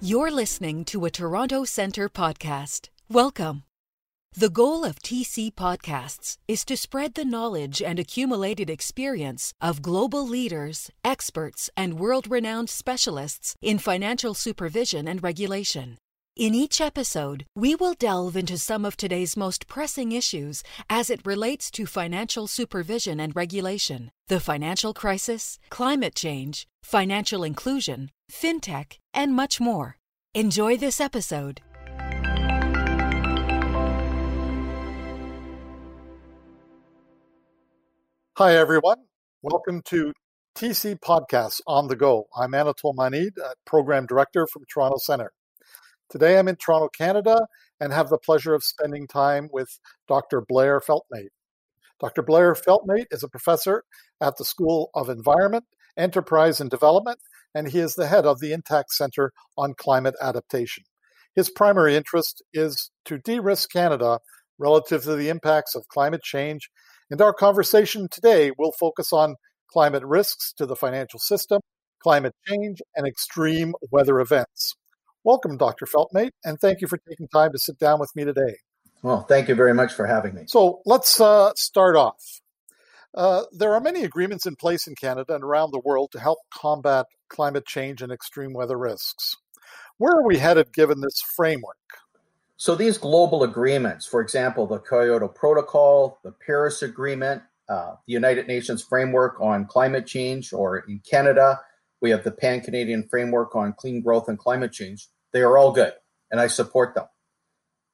You're listening to a Toronto Centre podcast. Welcome. The goal of TC Podcasts is to spread the knowledge and accumulated experience of global leaders, experts, and world renowned specialists in financial supervision and regulation. In each episode, we will delve into some of today's most pressing issues as it relates to financial supervision and regulation, the financial crisis, climate change, financial inclusion, fintech, and much more. Enjoy this episode. Hi, everyone. Welcome to TC Podcasts on the Go. I'm Anatol Monid, Program Director from Toronto Centre. Today I'm in Toronto, Canada, and have the pleasure of spending time with Dr. Blair Feltmate. Dr. Blair Feltmate is a professor at the School of Environment, Enterprise and Development and he is the head of the Intact Centre on Climate Adaptation. His primary interest is to de risk Canada relative to the impacts of climate change, and our conversation today will focus on climate risks to the financial system, climate change, and extreme weather events. Welcome, Dr. Feltmate, and thank you for taking time to sit down with me today. Well, thank you very much for having me. So let's uh, start off. Uh, there are many agreements in place in Canada and around the world to help combat climate change and extreme weather risks. Where are we headed given this framework? So, these global agreements, for example, the Kyoto Protocol, the Paris Agreement, uh, the United Nations Framework on Climate Change, or in Canada, we have the Pan Canadian Framework on Clean Growth and Climate Change, they are all good, and I support them.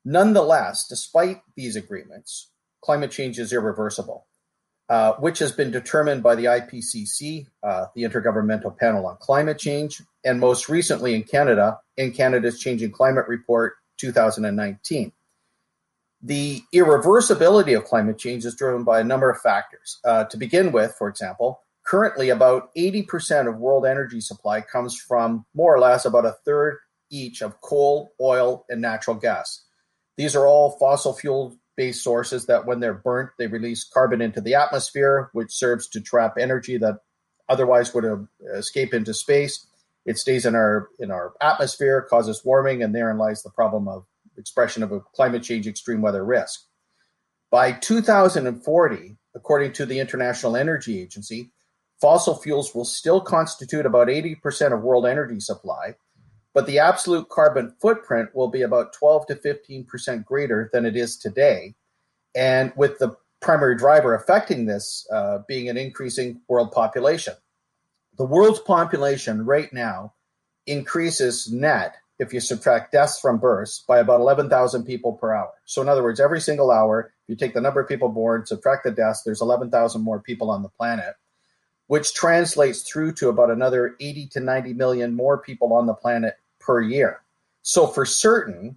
Nonetheless, despite these agreements, climate change is irreversible. Uh, which has been determined by the IPCC, uh, the Intergovernmental Panel on Climate Change, and most recently in Canada, in Canada's Changing Climate Report 2019. The irreversibility of climate change is driven by a number of factors. Uh, to begin with, for example, currently about 80% of world energy supply comes from more or less about a third each of coal, oil, and natural gas. These are all fossil fuel based sources that when they're burnt, they release carbon into the atmosphere, which serves to trap energy that otherwise would escape into space. It stays in our in our atmosphere, causes warming, and therein lies the problem of expression of a climate change extreme weather risk. By 2040, according to the International Energy Agency, fossil fuels will still constitute about 80% of world energy supply, but the absolute carbon footprint will be about 12 to 15% greater than it is today. And with the primary driver affecting this uh, being an increasing world population. The world's population right now increases net, if you subtract deaths from births, by about 11,000 people per hour. So, in other words, every single hour, if you take the number of people born, subtract the deaths, there's 11,000 more people on the planet which translates through to about another 80 to 90 million more people on the planet per year. So for certain,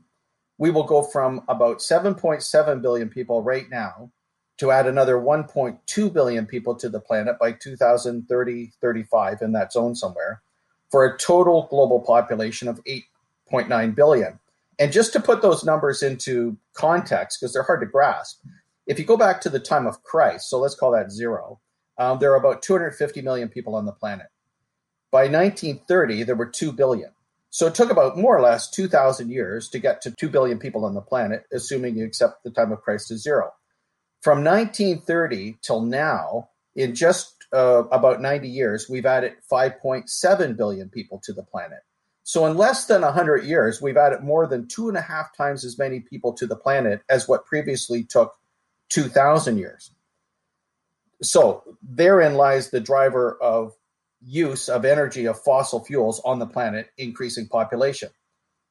we will go from about 7.7 billion people right now to add another 1.2 billion people to the planet by 2030 35 in that zone somewhere for a total global population of 8.9 billion. And just to put those numbers into context, because they're hard to grasp, if you go back to the time of Christ, so let's call that zero, um, there are about 250 million people on the planet. By 1930, there were 2 billion. So it took about more or less 2,000 years to get to 2 billion people on the planet, assuming you accept the time of Christ as zero. From 1930 till now, in just uh, about 90 years, we've added 5.7 billion people to the planet. So in less than 100 years, we've added more than two and a half times as many people to the planet as what previously took 2,000 years. So therein lies the driver of use of energy of fossil fuels on the planet increasing population.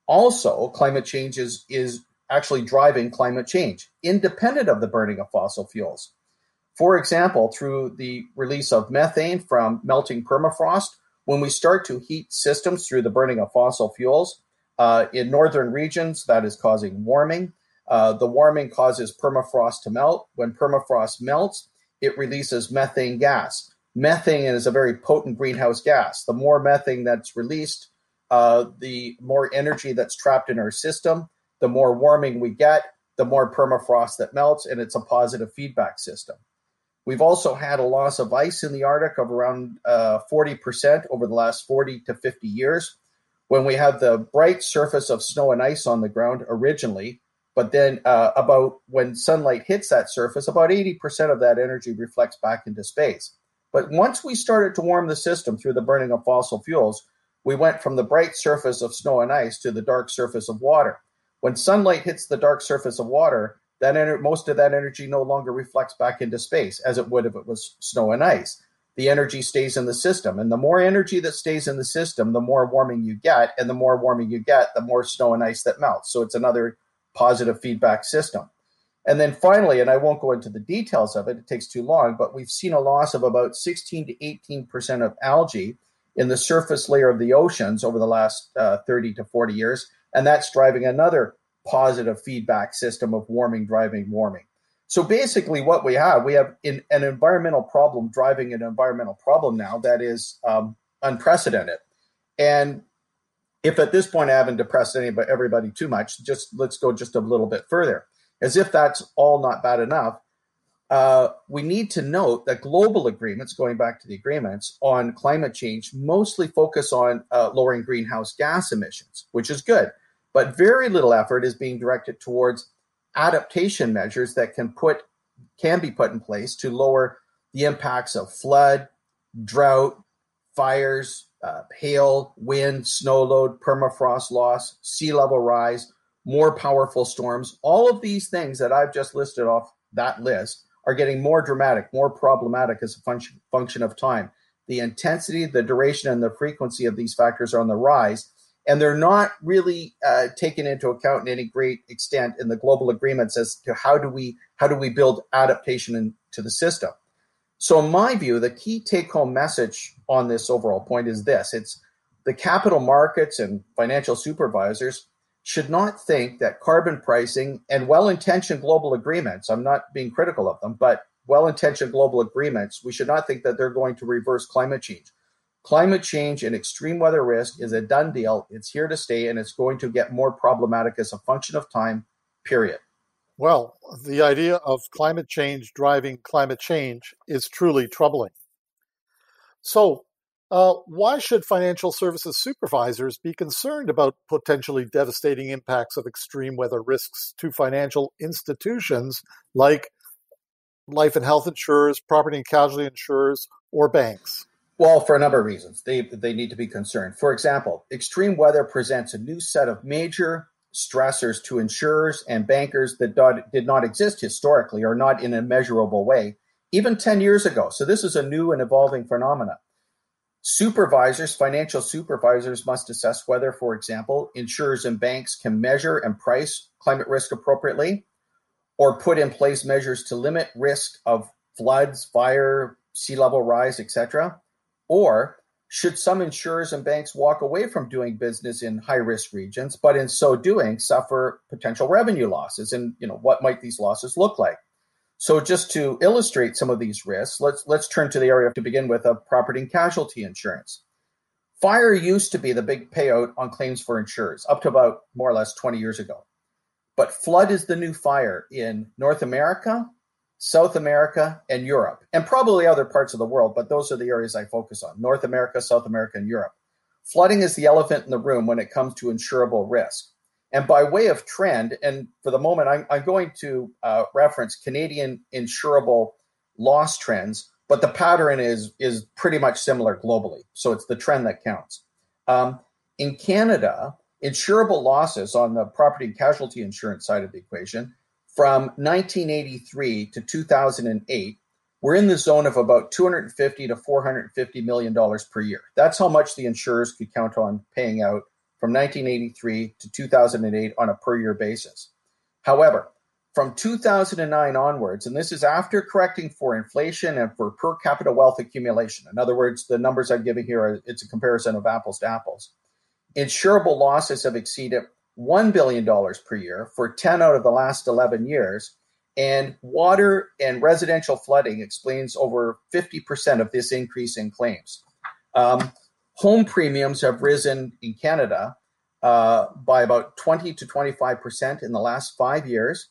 Also, climate change is, is actually driving climate change, independent of the burning of fossil fuels. For example, through the release of methane from melting permafrost, when we start to heat systems through the burning of fossil fuels, uh, in northern regions, that is causing warming. Uh, the warming causes permafrost to melt. When permafrost melts, it releases methane gas methane is a very potent greenhouse gas. The more methane that's released, uh, the more energy that's trapped in our system, the more warming we get, the more permafrost that melts, and it's a positive feedback system. We've also had a loss of ice in the Arctic of around uh, 40% over the last 40 to 50 years. When we had the bright surface of snow and ice on the ground originally, but then uh, about when sunlight hits that surface, about 80% of that energy reflects back into space. But once we started to warm the system through the burning of fossil fuels, we went from the bright surface of snow and ice to the dark surface of water. When sunlight hits the dark surface of water, that ener- most of that energy no longer reflects back into space as it would if it was snow and ice. The energy stays in the system, and the more energy that stays in the system, the more warming you get, and the more warming you get, the more snow and ice that melts. So it's another positive feedback system. And then finally, and I won't go into the details of it, it takes too long, but we've seen a loss of about 16 to 18% of algae in the surface layer of the oceans over the last uh, 30 to 40 years. And that's driving another positive feedback system of warming, driving warming. So basically, what we have, we have in, an environmental problem driving an environmental problem now that is um, unprecedented. And if at this point I haven't depressed anybody, everybody too much, just let's go just a little bit further. As if that's all not bad enough, uh, we need to note that global agreements, going back to the agreements on climate change, mostly focus on uh, lowering greenhouse gas emissions, which is good. But very little effort is being directed towards adaptation measures that can put can be put in place to lower the impacts of flood, drought, fires, uh, hail, wind, snow load, permafrost loss, sea level rise, more powerful storms. All of these things that I've just listed off that list are getting more dramatic, more problematic as a function, function of time. The intensity, the duration, and the frequency of these factors are on the rise, and they're not really uh, taken into account in any great extent in the global agreements as to how do we how do we build adaptation into the system. So, in my view, the key take-home message on this overall point is this: it's the capital markets and financial supervisors should not think that carbon pricing and well intentioned global agreements, I'm not being critical of them, but well intentioned global agreements, we should not think that they're going to reverse climate change. Climate change and extreme weather risk is a done deal. It's here to stay and it's going to get more problematic as a function of time, period. Well, the idea of climate change driving climate change is truly troubling. So, uh, why should financial services supervisors be concerned about potentially devastating impacts of extreme weather risks to financial institutions like life and health insurers, property and casualty insurers, or banks? Well, for a number of reasons, they, they need to be concerned. For example, extreme weather presents a new set of major stressors to insurers and bankers that did not exist historically or not in a measurable way, even 10 years ago. So, this is a new and evolving phenomenon. Supervisors, financial supervisors must assess whether, for example, insurers and banks can measure and price climate risk appropriately or put in place measures to limit risk of floods, fire, sea level rise, etc. Or should some insurers and banks walk away from doing business in high risk regions, but in so doing suffer potential revenue losses? And you know, what might these losses look like? So just to illustrate some of these risks, let's let's turn to the area to begin with of property and casualty insurance. Fire used to be the big payout on claims for insurers up to about more or less 20 years ago. But flood is the new fire in North America, South America, and Europe, and probably other parts of the world, but those are the areas I focus on North America, South America, and Europe. Flooding is the elephant in the room when it comes to insurable risk. And by way of trend, and for the moment, I'm, I'm going to uh, reference Canadian insurable loss trends, but the pattern is is pretty much similar globally. So it's the trend that counts. Um, in Canada, insurable losses on the property and casualty insurance side of the equation from 1983 to 2008 we're in the zone of about 250 to 450 million dollars per year. That's how much the insurers could count on paying out from 1983 to 2008 on a per year basis. However, from 2009 onwards, and this is after correcting for inflation and for per capita wealth accumulation. In other words, the numbers I'm giving here are it's a comparison of apples to apples. Insurable losses have exceeded $1 billion per year for 10 out of the last 11 years. And water and residential flooding explains over 50% of this increase in claims. Um, home premiums have risen in Canada uh, by about 20 to 25% in the last five years.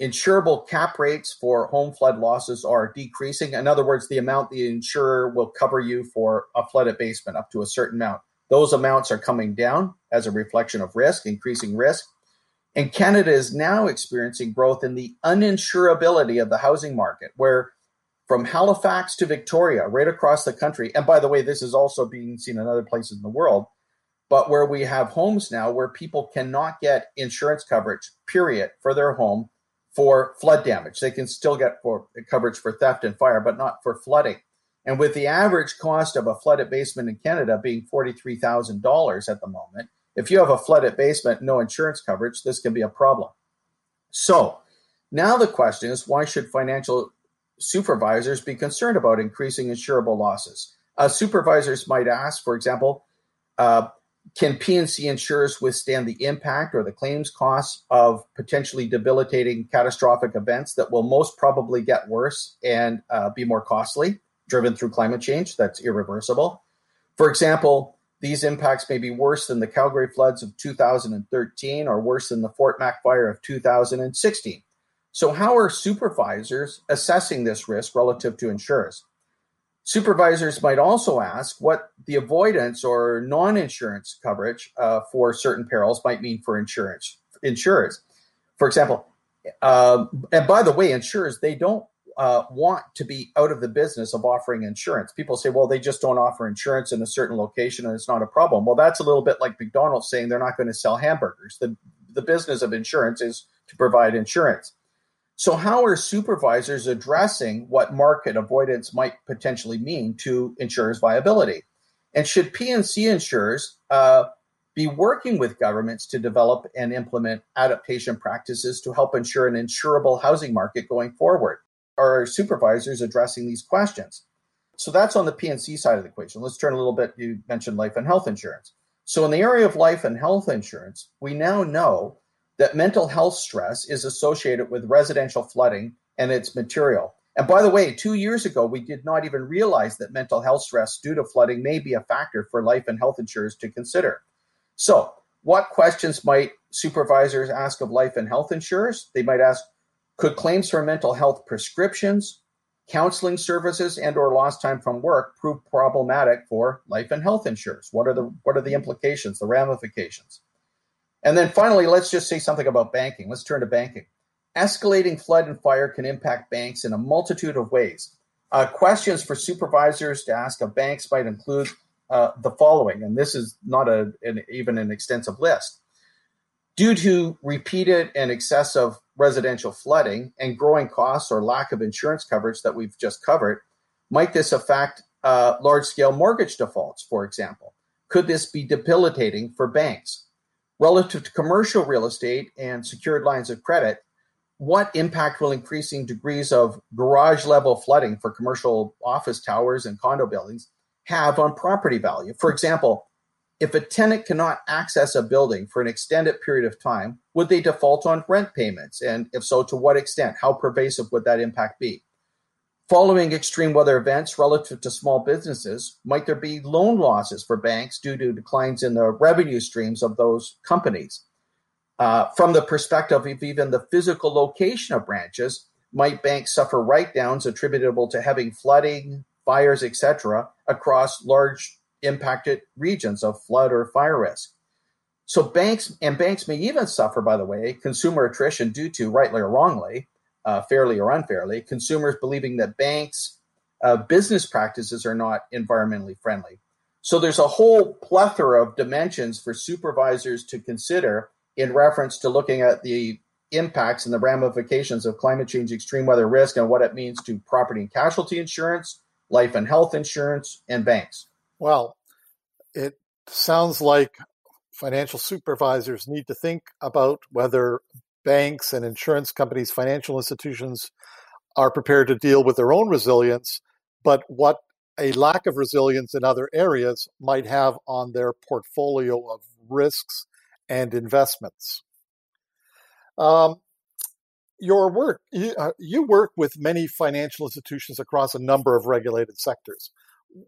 insurable cap rates for home flood losses are decreasing. In other words, the amount the insurer will cover you for a flooded basement up to a certain amount. Those amounts are coming down as a reflection of risk, increasing risk. And Canada is now experiencing growth in the uninsurability of the housing market, where from Halifax to Victoria, right across the country, and by the way, this is also being seen in other places in the world, but where we have homes now where people cannot get insurance coverage, period, for their home for flood damage. They can still get for coverage for theft and fire, but not for flooding. And with the average cost of a flooded basement in Canada being $43,000 at the moment, if you have a flooded basement, no insurance coverage, this can be a problem. So now the question is why should financial supervisors be concerned about increasing insurable losses? Uh, supervisors might ask, for example, uh, can P&C insurers withstand the impact or the claims costs of potentially debilitating catastrophic events that will most probably get worse and uh, be more costly, driven through climate change that's irreversible? For example, these impacts may be worse than the Calgary floods of 2013 or worse than the Fort Mac fire of 2016. So, how are supervisors assessing this risk relative to insurers? Supervisors might also ask what the avoidance or non-insurance coverage uh, for certain perils might mean for insurance insurers. For example, uh, and by the way, insurers they don't uh, want to be out of the business of offering insurance. People say, well, they just don't offer insurance in a certain location and it's not a problem. Well, that's a little bit like McDonald's saying they're not going to sell hamburgers. The, the business of insurance is to provide insurance. So, how are supervisors addressing what market avoidance might potentially mean to insurers' viability? And should P&C insurers uh, be working with governments to develop and implement adaptation practices to help ensure an insurable housing market going forward? Are supervisors addressing these questions? So that's on the P&C side of the equation. Let's turn a little bit. You mentioned life and health insurance. So in the area of life and health insurance, we now know that mental health stress is associated with residential flooding and its material. And by the way, two years ago, we did not even realize that mental health stress due to flooding may be a factor for life and health insurers to consider. So, what questions might supervisors ask of life and health insurers? They might ask, could claims for mental health prescriptions, counseling services, and or lost time from work prove problematic for life and health insurers? What are the what are the implications, the ramifications? And then finally, let's just say something about banking. Let's turn to banking. Escalating flood and fire can impact banks in a multitude of ways. Uh, questions for supervisors to ask of banks might include uh, the following, and this is not a, an, even an extensive list. Due to repeated and excessive residential flooding and growing costs or lack of insurance coverage that we've just covered, might this affect uh, large scale mortgage defaults, for example? Could this be debilitating for banks? Relative to commercial real estate and secured lines of credit, what impact will increasing degrees of garage level flooding for commercial office towers and condo buildings have on property value? For example, if a tenant cannot access a building for an extended period of time, would they default on rent payments? And if so, to what extent? How pervasive would that impact be? Following extreme weather events relative to small businesses, might there be loan losses for banks due to declines in the revenue streams of those companies? Uh, from the perspective of even the physical location of branches, might banks suffer write downs attributable to having flooding, fires, etc., across large impacted regions of flood or fire risk? So banks and banks may even suffer, by the way, consumer attrition due to, rightly or wrongly, uh, fairly or unfairly, consumers believing that banks' uh, business practices are not environmentally friendly. So there's a whole plethora of dimensions for supervisors to consider in reference to looking at the impacts and the ramifications of climate change, extreme weather risk, and what it means to property and casualty insurance, life and health insurance, and banks. Well, it sounds like financial supervisors need to think about whether banks and insurance companies, financial institutions are prepared to deal with their own resilience, but what a lack of resilience in other areas might have on their portfolio of risks and investments. Um, your work, you, uh, you work with many financial institutions across a number of regulated sectors.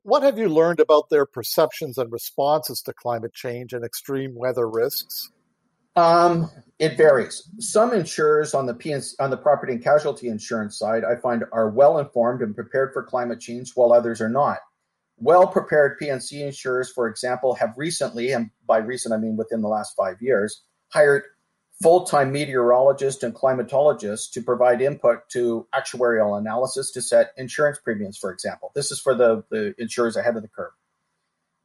What have you learned about their perceptions and responses to climate change and extreme weather risks? Um, it varies. Some insurers on the P&C, on the property and casualty insurance side, I find, are well informed and prepared for climate change, while others are not. Well prepared P&C insurers, for example, have recently, and by recent I mean within the last five years, hired full time meteorologists and climatologists to provide input to actuarial analysis to set insurance premiums, for example. This is for the, the insurers ahead of the curve.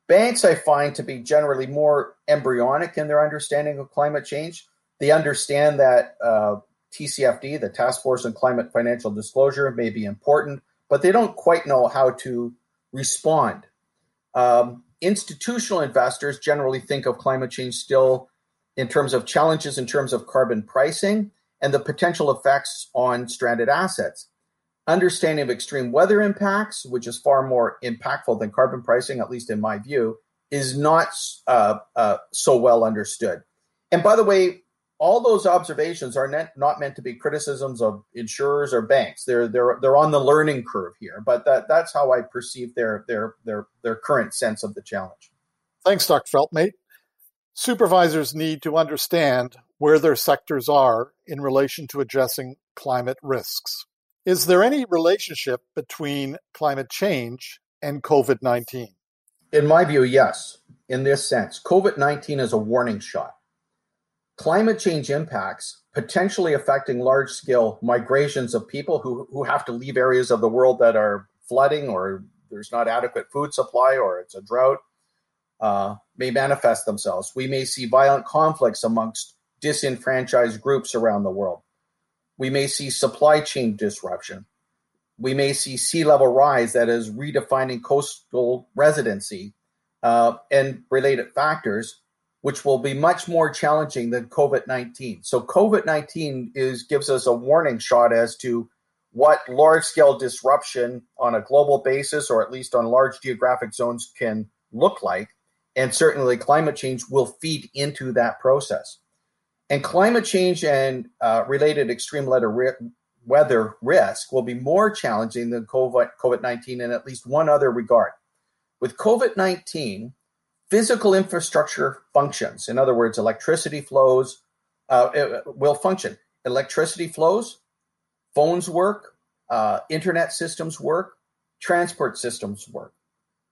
Banks, I find to be generally more embryonic in their understanding of climate change. They understand that uh, TCFD, the Task Force on Climate Financial Disclosure, may be important, but they don't quite know how to respond. Um, institutional investors generally think of climate change still in terms of challenges in terms of carbon pricing and the potential effects on stranded assets. Understanding of extreme weather impacts, which is far more impactful than carbon pricing, at least in my view, is not uh, uh, so well understood. And by the way, all those observations are net, not meant to be criticisms of insurers or banks. They're they're they're on the learning curve here, but that that's how I perceive their their their their current sense of the challenge. Thanks, Dr. Feltmate. Supervisors need to understand where their sectors are in relation to addressing climate risks. Is there any relationship between climate change and COVID 19? In my view, yes. In this sense, COVID 19 is a warning shot. Climate change impacts potentially affecting large scale migrations of people who, who have to leave areas of the world that are flooding or there's not adequate food supply or it's a drought uh, may manifest themselves. We may see violent conflicts amongst disenfranchised groups around the world. We may see supply chain disruption. We may see sea level rise that is redefining coastal residency uh, and related factors, which will be much more challenging than COVID 19. So, COVID 19 is gives us a warning shot as to what large scale disruption on a global basis, or at least on large geographic zones, can look like and certainly climate change will feed into that process. And climate change and uh, related extreme weather risk will be more challenging than COVID 19 in at least one other regard. With COVID 19, physical infrastructure functions. In other words, electricity flows uh, will function. Electricity flows, phones work, uh, internet systems work, transport systems work.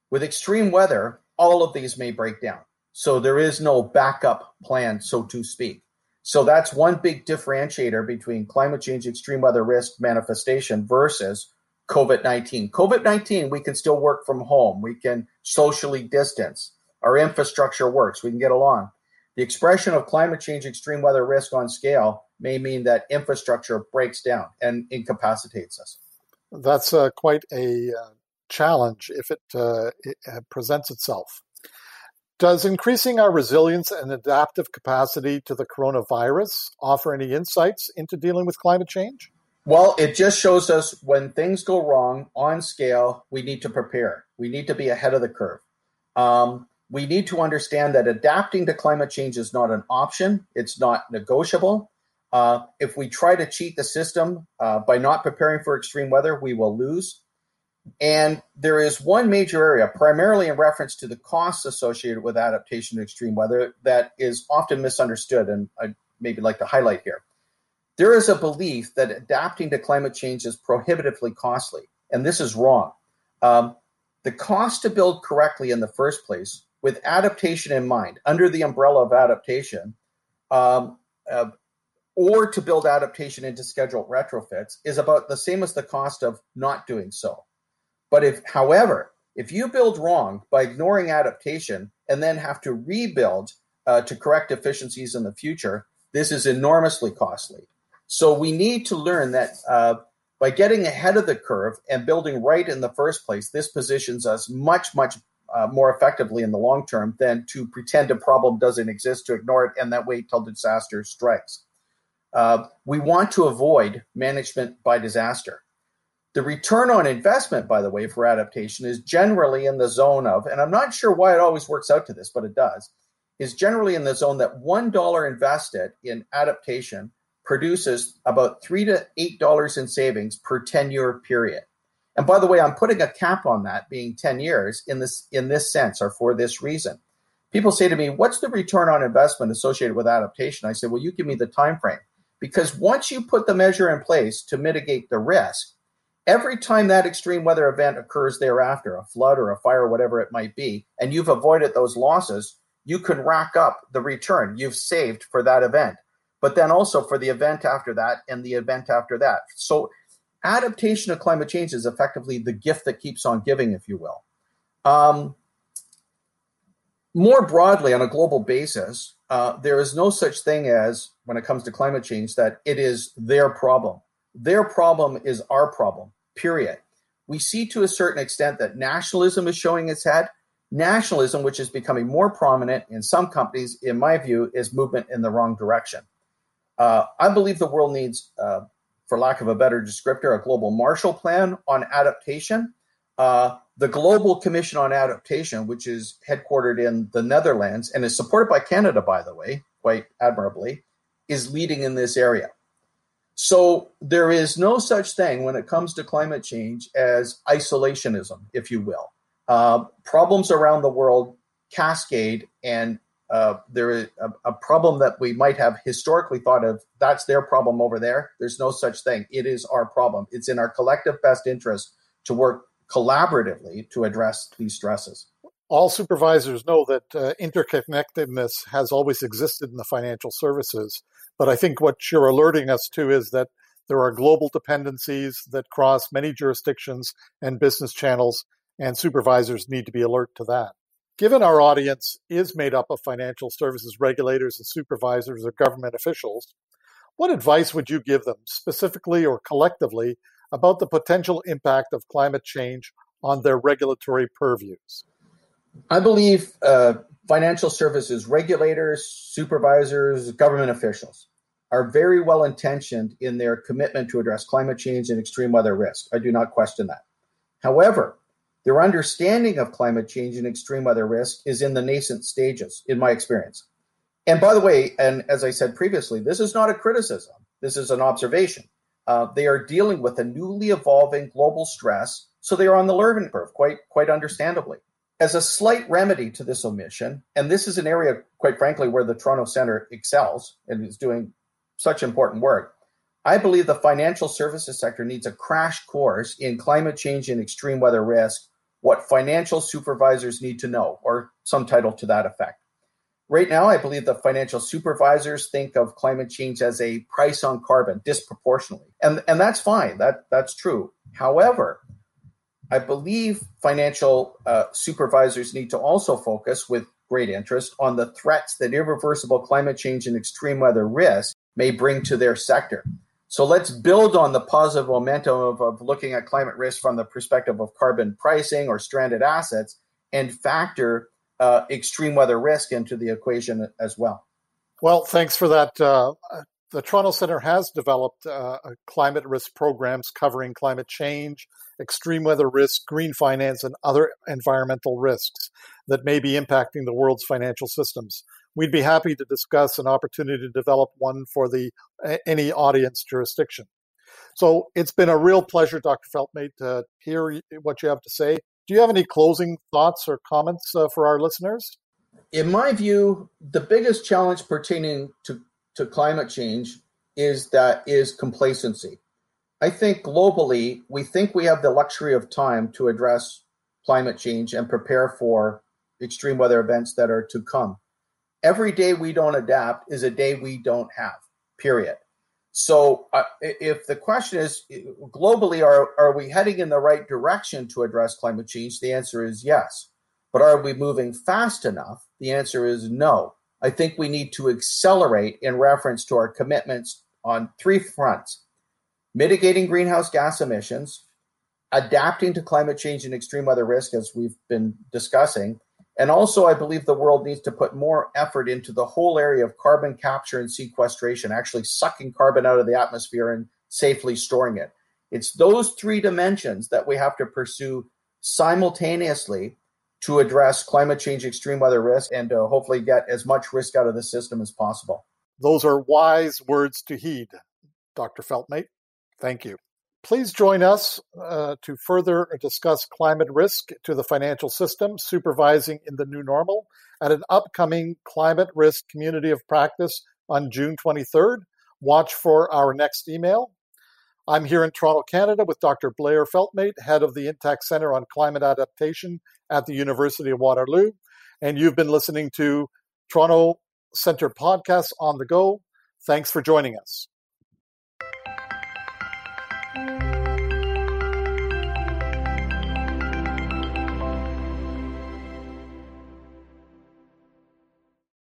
With extreme weather, all of these may break down. So there is no backup plan, so to speak. So that's one big differentiator between climate change extreme weather risk manifestation versus COVID 19. COVID 19, we can still work from home, we can socially distance, our infrastructure works, we can get along. The expression of climate change extreme weather risk on scale may mean that infrastructure breaks down and incapacitates us. That's uh, quite a uh, challenge if it, uh, it uh, presents itself. Does increasing our resilience and adaptive capacity to the coronavirus offer any insights into dealing with climate change? Well, it just shows us when things go wrong on scale, we need to prepare. We need to be ahead of the curve. Um, we need to understand that adapting to climate change is not an option, it's not negotiable. Uh, if we try to cheat the system uh, by not preparing for extreme weather, we will lose. And there is one major area, primarily in reference to the costs associated with adaptation to extreme weather, that is often misunderstood, and I'd maybe like to highlight here. There is a belief that adapting to climate change is prohibitively costly, and this is wrong. Um, the cost to build correctly in the first place, with adaptation in mind, under the umbrella of adaptation, um, uh, or to build adaptation into scheduled retrofits, is about the same as the cost of not doing so. But if, however, if you build wrong by ignoring adaptation and then have to rebuild uh, to correct deficiencies in the future, this is enormously costly. So we need to learn that uh, by getting ahead of the curve and building right in the first place, this positions us much, much uh, more effectively in the long term than to pretend a problem doesn't exist, to ignore it, and then wait till disaster strikes. Uh, we want to avoid management by disaster. The return on investment, by the way, for adaptation is generally in the zone of, and I'm not sure why it always works out to this, but it does, is generally in the zone that $1 invested in adaptation produces about three to eight dollars in savings per 10 year period. And by the way, I'm putting a cap on that being 10 years in this in this sense or for this reason. people say to me, "What's the return on investment associated with adaptation?" I say, "Well, you give me the time frame." Because once you put the measure in place to mitigate the risk, every time that extreme weather event occurs thereafter, a flood or a fire, whatever it might be, and you've avoided those losses, you can rack up the return you've saved for that event, but then also for the event after that and the event after that. So, adaptation to climate change is effectively the gift that keeps on giving, if you will. Um, more broadly, on a global basis, uh, there is no such thing as, when it comes to climate change, that it is their problem. Their problem is our problem, period. We see to a certain extent that nationalism is showing its head. Nationalism, which is becoming more prominent in some companies, in my view, is movement in the wrong direction. Uh, I believe the world needs, uh, for lack of a better descriptor, a global Marshall Plan on adaptation. Uh, the Global Commission on Adaptation, which is headquartered in the Netherlands and is supported by Canada, by the way, quite admirably, is leading in this area. So there is no such thing when it comes to climate change as isolationism, if you will. Uh, problems around the world cascade, and uh, there is a, a problem that we might have historically thought of that's their problem over there. There's no such thing. It is our problem. It's in our collective best interest to work collaboratively to address these stresses. All supervisors know that uh, interconnectedness has always existed in the financial services. But I think what you're alerting us to is that there are global dependencies that cross many jurisdictions and business channels, and supervisors need to be alert to that. Given our audience is made up of financial services regulators and supervisors or government officials, what advice would you give them, specifically or collectively, about the potential impact of climate change on their regulatory purviews? I believe uh, financial services regulators, supervisors, government officials are very well intentioned in their commitment to address climate change and extreme weather risk. I do not question that. However, their understanding of climate change and extreme weather risk is in the nascent stages, in my experience. And by the way, and as I said previously, this is not a criticism, this is an observation. Uh, they are dealing with a newly evolving global stress, so they are on the learning curve, quite quite understandably. As a slight remedy to this omission, and this is an area, quite frankly, where the Toronto Centre excels and is doing such important work. I believe the financial services sector needs a crash course in climate change and extreme weather risk, what financial supervisors need to know, or some title to that effect. Right now, I believe the financial supervisors think of climate change as a price on carbon disproportionately. And, and that's fine. That, that's true. However, I believe financial uh, supervisors need to also focus with great interest on the threats that irreversible climate change and extreme weather risk may bring to their sector. So let's build on the positive momentum of, of looking at climate risk from the perspective of carbon pricing or stranded assets and factor uh, extreme weather risk into the equation as well. Well, thanks for that. Uh, the Toronto Centre has developed uh, climate risk programs covering climate change, extreme weather risk, green finance, and other environmental risks that may be impacting the world's financial systems. We'd be happy to discuss an opportunity to develop one for the any audience jurisdiction. So it's been a real pleasure, Dr. Feltmate, to hear what you have to say. Do you have any closing thoughts or comments uh, for our listeners? In my view, the biggest challenge pertaining to, to climate change is that is complacency. I think globally, we think we have the luxury of time to address climate change and prepare for extreme weather events that are to come. Every day we don't adapt is a day we don't have, period. So, uh, if the question is globally, are, are we heading in the right direction to address climate change? The answer is yes. But are we moving fast enough? The answer is no. I think we need to accelerate in reference to our commitments on three fronts mitigating greenhouse gas emissions, adapting to climate change and extreme weather risk, as we've been discussing, and also, I believe the world needs to put more effort into the whole area of carbon capture and sequestration, actually sucking carbon out of the atmosphere and safely storing it. It's those three dimensions that we have to pursue simultaneously to address climate change, extreme weather risk, and to hopefully get as much risk out of the system as possible. Those are wise words to heed, Dr. Feltmate. Thank you. Please join us uh, to further discuss climate risk to the financial system, supervising in the new normal, at an upcoming climate risk community of practice on June 23rd. Watch for our next email. I'm here in Toronto, Canada, with Dr. Blair Feltmate, head of the Intact Centre on Climate Adaptation at the University of Waterloo. And you've been listening to Toronto Centre Podcast on the Go. Thanks for joining us.